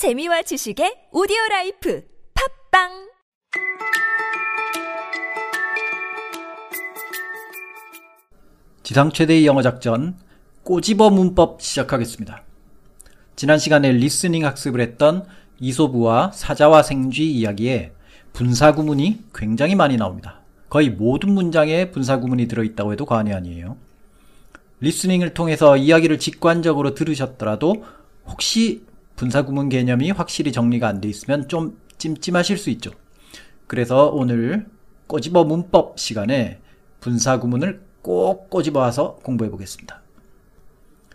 재미와 지식의 오디오 라이프 팟빵 지상 최대의 영어 작전 꼬집어 문법 시작하겠습니다. 지난 시간에 listening 학습을 했던 이솝우화 사자와 생쥐 이야기에 분사 구문이 굉장히 많이 나옵니다. 거의 모든 문장에 분사 구문이 들어있다고 해도 과언이 아니에요. listening을 통해서 이야기를 직관적으로 들으셨더라도 혹시 분사 구문 개념이 확실히 정리가 안 돼 있으면 좀 찜찜하실 수 있죠. 그래서 오늘 꼬집어 문법 시간에 분사 구문을 꼭 꼬집어 와서 공부해 보겠습니다.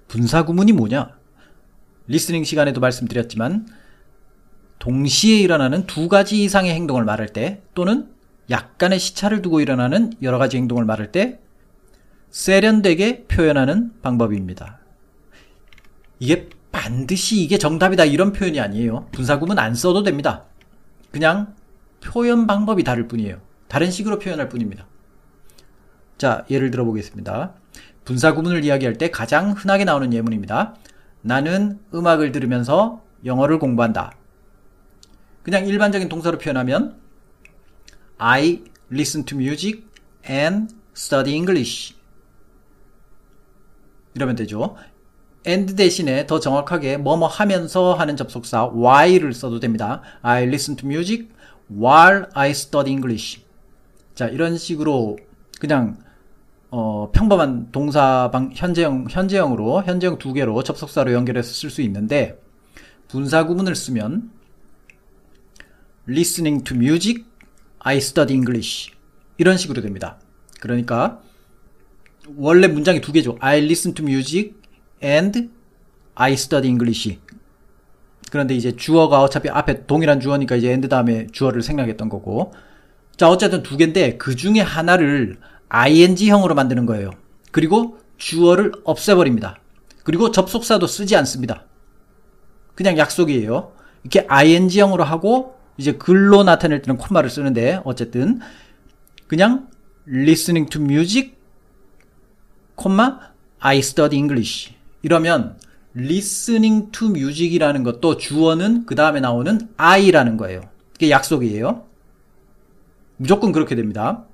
분사 구문이 뭐냐? 리스닝 시간에도 말씀드렸지만 동시에 일어나는 두 가지 이상의 행동을 말할 때 또는 약간의 시차를 두고 일어나는 여러 가지 행동을 말할 때 세련되게 표현하는 방법입니다. 이게 반드시 이게 정답이다 이런 표현이 아니에요. 분사구문 안 써도 됩니다. 그냥 표현 방법이 다를 뿐이에요. 다른 식으로 표현할 뿐입니다. 자, 예를 들어 보겠습니다. 분사구문을 이야기할 때 가장 흔하게 나오는 예문입니다. 나는 음악을 들으면서 영어를 공부한다. 그냥 일반적인 동사로 표현하면 I listen to music and study English. 이러면 되죠. And 대신에 더 정확하게 뭐뭐 하면서 하는 접속사 while을 써도 됩니다. I listen to music while I study English. 자, 이런 식으로 그냥 어, 평범한 동사방 현재형 현재형으로 현재형 두 개로 접속사로 연결해서 쓸 수 있는데 분사 구문을 쓰면 listening to music, I study English 이런 식으로 됩니다. 그러니까 원래 문장이 두 개죠. I listen to music and I study English. 그런데 이제 주어가 어차피 앞에 동일한 주어니까 이제 and 다음에 주어를 생략했던 거고. 자, 어쨌든 두 개인데 그 중에 하나를 ing형으로 만드는 거예요. 그리고 주어를 없애버립니다. 그리고 접속사도 쓰지 않습니다. 그냥 약속이에요. 이렇게 ing형으로 하고 이제 글로 나타낼 때는 콤마를 쓰는데 어쨌든 그냥 listening to music, 콤마 I study English 이러면 listening to music이라는 것도 주어는 그 다음에 나오는 I라는 거예요. 이게 약속이에요. 무조건 그렇게 됩니다.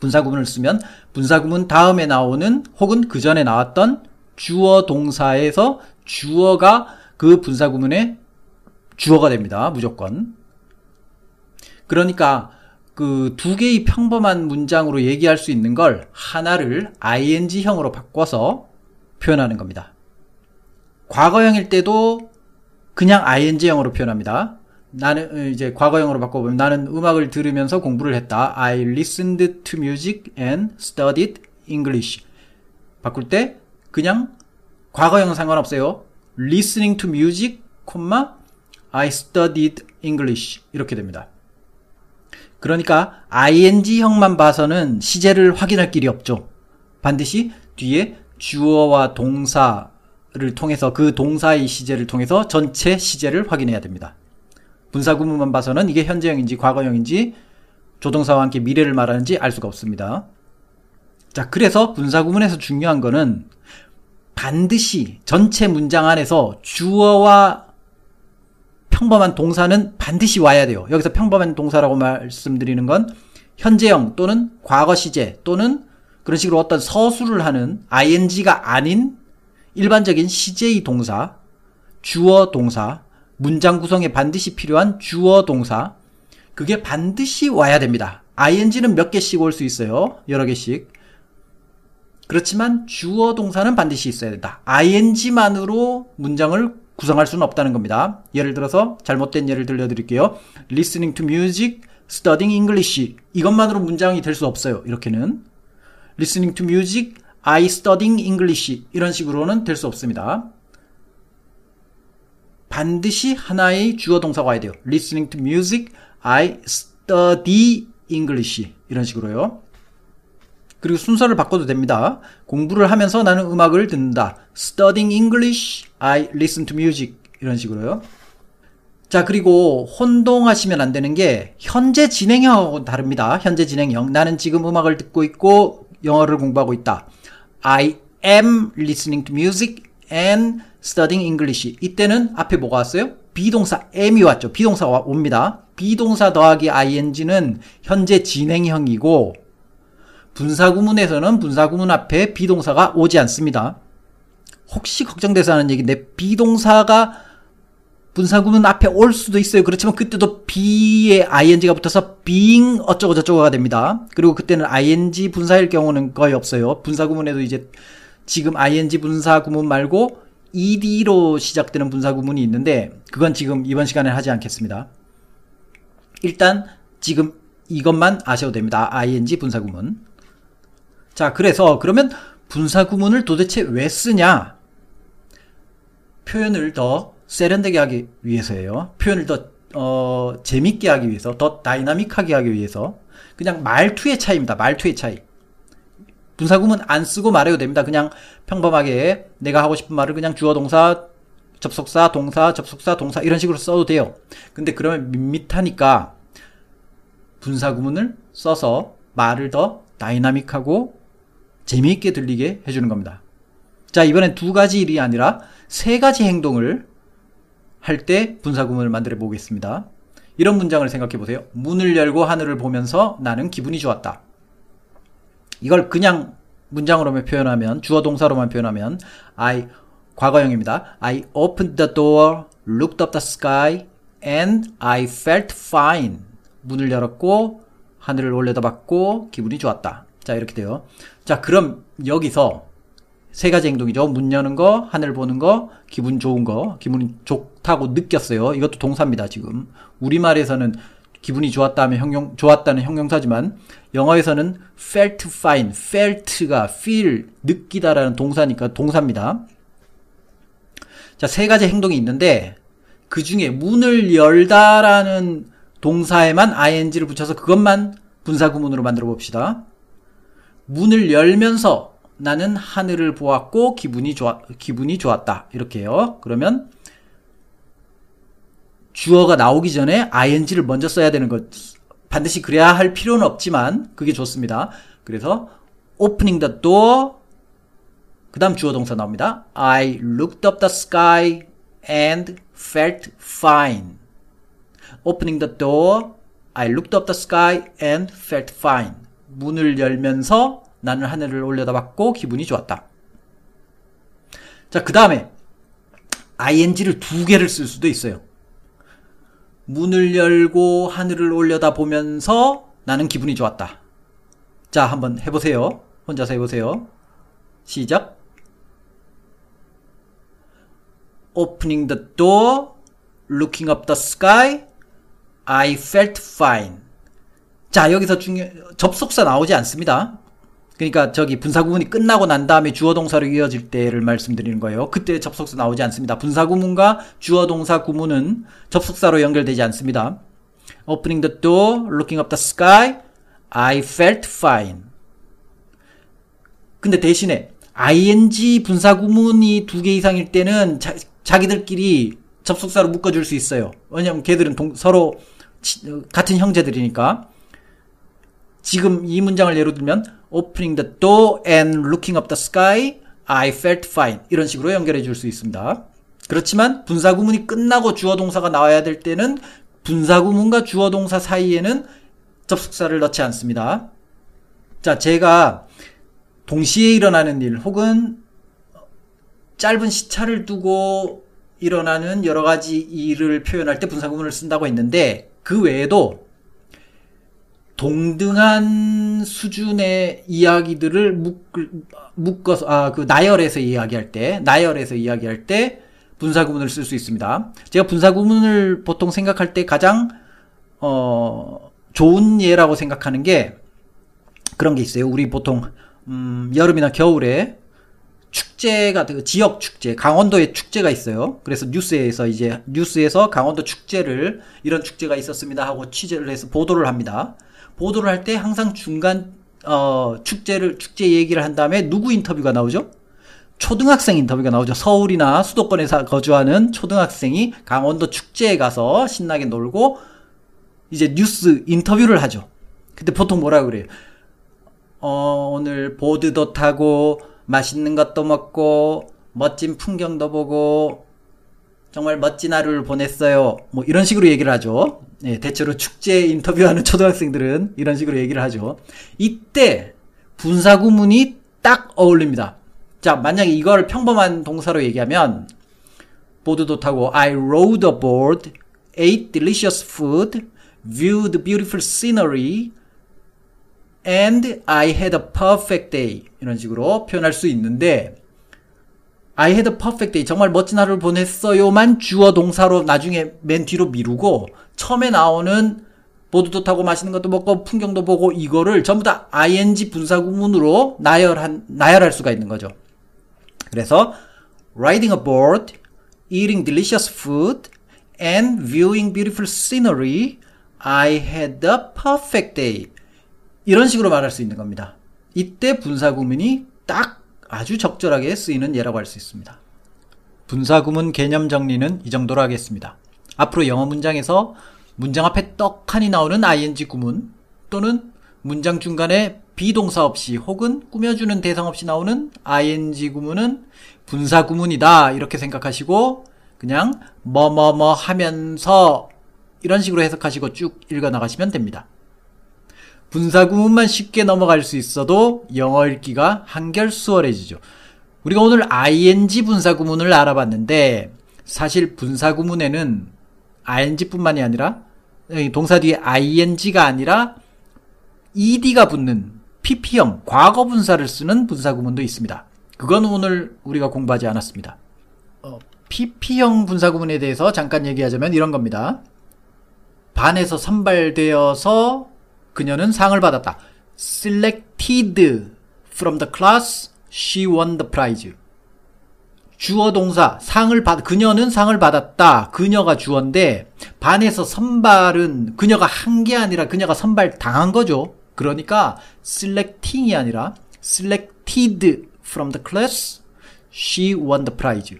분사구문을 쓰면 분사구문 다음에 나오는 혹은 그 전에 나왔던 주어 동사에서 주어가 그 분사구문의 주어가 됩니다. 무조건. 그러니까 그 두 개의 평범한 문장으로 얘기할 수 있는 걸 하나를 ing형으로 바꿔서 표현하는 겁니다. 과거형일 때도 그냥 ing형으로 표현합니다. 나는 어, 이제 과거형으로 바꿔보면 나는 음악을 들으면서 공부를 했다. I listened to music and studied English. 바꿀 때 그냥 과거형 상관없어요. listening to music, I studied English 이렇게 됩니다. 그러니까 ing형만 봐서는 시제를 확인할 길이 없죠. 반드시 뒤에 주어와 동사를 통해서 그 동사의 시제를 통해서 전체 시제를 확인해야 됩니다. 분사 구문만 봐서는 이게 현재형인지 과거형인지 조동사와 함께 미래를 말하는지 알 수가 없습니다. 자, 그래서 분사 구문에서 중요한 거는 반드시 전체 문장 안에서 주어와 평범한 동사는 반드시 와야 돼요. 여기서 평범한 동사라고 말씀드리는 건 현재형 또는 과거 시제 또는 그런 식으로 어떤 서술을 하는 ing가 아닌 일반적인 시제의 동사, 주어 동사, 문장 구성에 반드시 필요한 주어 동사, 그게 반드시 와야 됩니다. ing는 몇 개씩 올 수 있어요. 여러 개씩. 그렇지만 주어 동사는 반드시 있어야 된다. ing만으로 문장을 구성할 수는 없다는 겁니다. 예를 들어서 잘못된 예를 들려드릴게요. listening to music, studying English. 이것만으로 문장이 될 수 없어요. 이렇게는. Listening to music, I studying English. 이런 식으로는 될 수 없습니다. 반드시 하나의 주어 동사가 와야 돼요. listening to music, I study English. 이런 식으로요. 그리고 순서를 바꿔도 됩니다. 공부를 하면서 나는 음악을 듣는다. Studying English, I listen to music. 이런 식으로요. 자, 그리고 혼동하시면 안 되는 게 현재 진행형하고 다릅니다. 현재 진행형. 나는 지금 음악을 듣고 있고 영어를 공부하고 있다. I am listening to music and studying English. 이때는 앞에 뭐가 왔어요? be동사 am이 왔죠. be동사가 옵니다. be동사 더하기 ing는 현재 진행형이고 분사구문에서는 분사구문 앞에 be동사가 오지 않습니다. 혹시 걱정돼서 하는 얘기인데 be동사가 분사구문 앞에 올 수도 있어요. 그렇지만 그때도 be에 ing가 붙어서 being 어쩌고 저쩌고가 됩니다. 그리고 그때는 ing 분사일 경우는 거의 없어요. 분사구문에도 이제 지금 ing 분사구문 말고 ed로 시작되는 분사구문이 있는데 그건 지금 이번 시간에 하지 않겠습니다. 일단 지금 이것만 아셔도 됩니다. ing 분사구문. 자, 그래서 그러면 분사구문을 도대체 왜 쓰냐? 표현을 더 세련되게 하기 위해서예요. 표현을 더 어, 재밌게 하기 위해서, 더 다이나믹하게 하기 위해서. 그냥 말투의 차이입니다. 말투의 차이. 분사구문 안 쓰고 말해도 됩니다. 그냥 평범하게 내가 하고 싶은 말을 그냥 주어 동사, 접속사, 동사, 접속사, 동사 이런 식으로 써도 돼요. 근데 그러면 밋밋하니까 분사구문을 써서 말을 더 다이나믹하고 재미있게 들리게 해주는 겁니다. 자, 이번엔 두 가지 일이 아니라 세 가지 행동을 할 때 분사구문을 만들어 보겠습니다. 이런 문장을 생각해 보세요. 문을 열고 하늘을 보면서 나는 기분이 좋았다. 이걸 그냥 문장으로만 표현하면 주어 동사로만 표현하면 I 과거형입니다. I opened the door, looked up the sky, and I felt fine. 문을 열었고 하늘을 올려다봤고 기분이 좋았다. 자 이렇게 돼요. 자 그럼 여기서 세 가지 행동이죠. 문 여는 거, 하늘 보는 거, 기분 좋은 거, 기분이 좋다고 느꼈어요. 이것도 동사입니다, 지금. 우리말에서는 기분이 좋았다 하면 형용, 좋았다는 형용사지만, 영어에서는 felt fine, felt가 feel, 느끼다라는 동사니까 동사입니다. 자, 세 가지 행동이 있는데, 그 중에 문을 열다라는 동사에만 ing를 붙여서 그것만 분사구문으로 만들어 봅시다. 문을 열면서 나는 하늘을 보았고 기분이 좋아 기분이 좋았다. 이렇게요. 그러면 주어가 나오기 전에 ing를 먼저 써야 되는 것 반드시 그래야 할 필요는 없지만 그게 좋습니다. 그래서 opening the door 그 다음 주어 동사 나옵니다. I looked up the sky and felt fine. opening the door I looked up the sky and felt fine. 문을 열면서 나는 하늘을 올려다봤고 기분이 좋았다. 자, 그 다음에 ing를 두 개를 쓸 수도 있어요. 문을 열고 하늘을 올려다 보면서 나는 기분이 좋았다. 자, 한번 해보세요. 혼자서 해보세요. 시작. Opening the door, looking up the sky, I felt fine. 자, 여기서 중요, 접속사 나오지 않습니다. 그러니까 저기 분사 구문이 끝나고 난 다음에 주어 동사로 이어질 때를 말씀드리는 거예요. 그때 접속사 나오지 않습니다. 분사 구문과 주어 동사 구문은 접속사로 연결되지 않습니다. Opening the door, looking up the sky, I felt fine. 근데 대신에 ing 분사 구문이 두 개 이상일 때는 자, 자기들끼리 접속사로 묶어줄 수 있어요. 왜냐면 걔들은 동, 서로 치, 같은 형제들이니까. 지금 이 문장을 예로 들면 opening the door and looking up the sky, I felt fine. 이런 식으로 연결해 줄 수 있습니다. 그렇지만 분사 구문이 끝나고 주어 동사가 나와야 될 때는 분사 구문과 주어 동사 사이에는 접속사를 넣지 않습니다. 자, 제가 동시에 일어나는 일 혹은 짧은 시차를 두고 일어나는 여러 가지 일을 표현할 때 분사 구문을 쓴다고 했는데 그 외에도 동등한 수준의 이야기들을 묶, 어서 아, 그 나열해서 이야기할 때, 나열해서 이야기할 때 분사구문을 쓸 수 있습니다. 제가 분사구문을 보통 생각할 때 가장, 어, 좋은 예라고 생각하는 게 그런 게 있어요. 우리 보통, 음, 여름이나 겨울에 축제가 그 지역 축제, 강원도에 축제가 있어요. 그래서 뉴스에서 이제 뉴스에서 강원도 축제를 이런 축제가 있었습니다 하고 취재를 해서 보도를 합니다. 보도를 할 때 항상 중간 어, 축제를 축제 얘기를 한 다음에 누구 인터뷰가 나오죠? 초등학생 인터뷰가 나오죠. 서울이나 수도권에 서 거주하는 초등학생이 강원도 축제에 가서 신나게 놀고 이제 뉴스 인터뷰를 하죠. 근데 보통 뭐라 그래요? 어, 오늘 보드도 타고 맛있는 것도 먹고 멋진 풍경도 보고 정말 멋진 하루를 보냈어요. 뭐 이런 식으로 얘기를 하죠. 예, 대체로 축제 인터뷰하는 초등학생들은 이런 식으로 얘기를 하죠. 이때 분사 구문이 딱 어울립니다. 자, 만약에 이걸 평범한 동사로 얘기하면 보드도 타고 I rode aboard, ate delicious food, viewed beautiful scenery, and I had a perfect day. 이런 식으로 표현할 수 있는데 I had a perfect day. 정말 멋진 하루를 보냈어요만 주어 동사로 나중에 맨 뒤로 미루고 처음에 나오는 보드도 타고 맛있는 것도 먹고 풍경도 보고 이거를 전부 다 ing 분사구문으로 나열한 나열할 수가 있는 거죠. 그래서 riding aboard, eating delicious food, and viewing beautiful scenery, I had a perfect day. 이런 식으로 말할 수 있는 겁니다. 이때 분사구문이 딱 아주 적절하게 쓰이는 예라고 할 수 있습니다. 분사구문 개념 정리는 이 정도로 하겠습니다. 앞으로 영어 문장에서 문장 앞에 떡하니 나오는 ing 구문 또는 문장 중간에 비동사 없이 혹은 꾸며주는 대상 없이 나오는 ing 구문은 분사 구문이다 이렇게 생각하시고 그냥 뭐뭐뭐 하면서 이런 식으로 해석하시고 쭉 읽어 나가시면 됩니다. 분사 구문만 쉽게 넘어갈 수 있어도 영어 읽기가 한결 수월해지죠. 우리가 오늘 ing 분사 구문을 알아봤는데 사실 분사 구문에는 ing뿐만이 아니라 동사 뒤에 ing가 아니라 ed가 붙는 pp형 과거 분사를 쓰는 분사 구문도 있습니다. 그건 오늘 우리가 공부하지 않았습니다. 어, pp형 분사 구문에 대해서 잠깐 얘기하자면 이런 겁니다. 반에서 선발되어서 그녀는 상을 받았다. Selected from the class, she won the prize. 주어 동사 상을 받 그녀는 상을 받았다. 그녀가 주어인데 반에서 선발은 그녀가 한 게 아니라 그녀가 선발 당한 거죠. 그러니까 selecting이 아니라 selected from the class, she won the prize.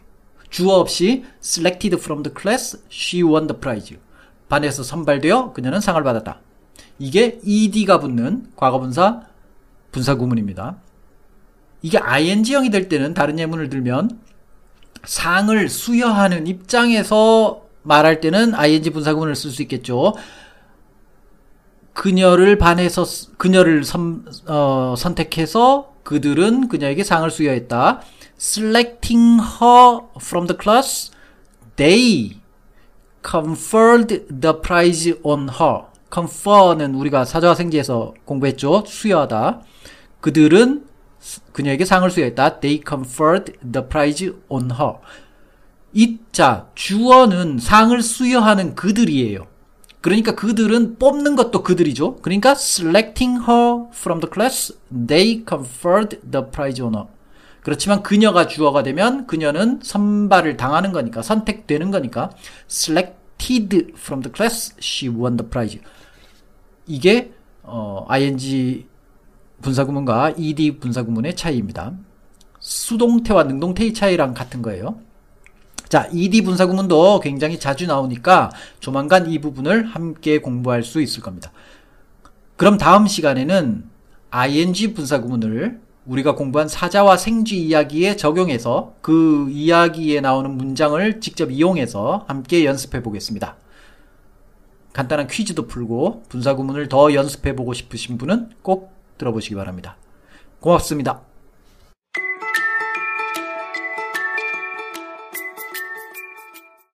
주어 없이 selected from the class, she won the prize. 반에서 선발되어 그녀는 상을 받았다. 이게 ed가 붙는 과거분사 분사 구문입니다. 이게 ing형이 될 때는 다른 예문을 들면 상을 수여하는 입장에서 말할 때는 ing 분사구문을 쓸 수 있겠죠. 그녀를 반해서 그녀를 선, 어, 선택해서 그들은 그녀에게 상을 수여했다. Selecting her from the class, they conferred the prize on her. Confer는 우리가 사자생지에서 공부했죠. 수여하다. 그들은 그녀에게 상을 수여했다. They conferred the prize on her. 이 자, 주어는 상을 수여하는 그들이에요. 그러니까 그들은 뽑는 것도 그들이죠. 그러니까 selecting her from the class, they conferred the prize on her. 그렇지만 그녀가 주어가 되면 그녀는 선발을 당하는 거니까 선택되는 거니까 selected from the class, she won the prize. 이게 어, ing 분사구문과 ed 분사구문의 차이입니다. 수동태와 능동태의 차이랑 같은 거예요. 자, ed 분사구문도 굉장히 자주 나오니까 조만간 이 부분을 함께 공부할 수 있을 겁니다. 그럼 다음 시간에는 ing 분사구문을 우리가 공부한 사자와 생쥐 이야기에 적용해서 그 이야기에 나오는 문장을 직접 이용해서 함께 연습해 보겠습니다. 간단한 퀴즈도 풀고 분사 구문을 더 연습해 보고 싶으신 분은 꼭 들어보시기 바랍니다. 고맙습니다.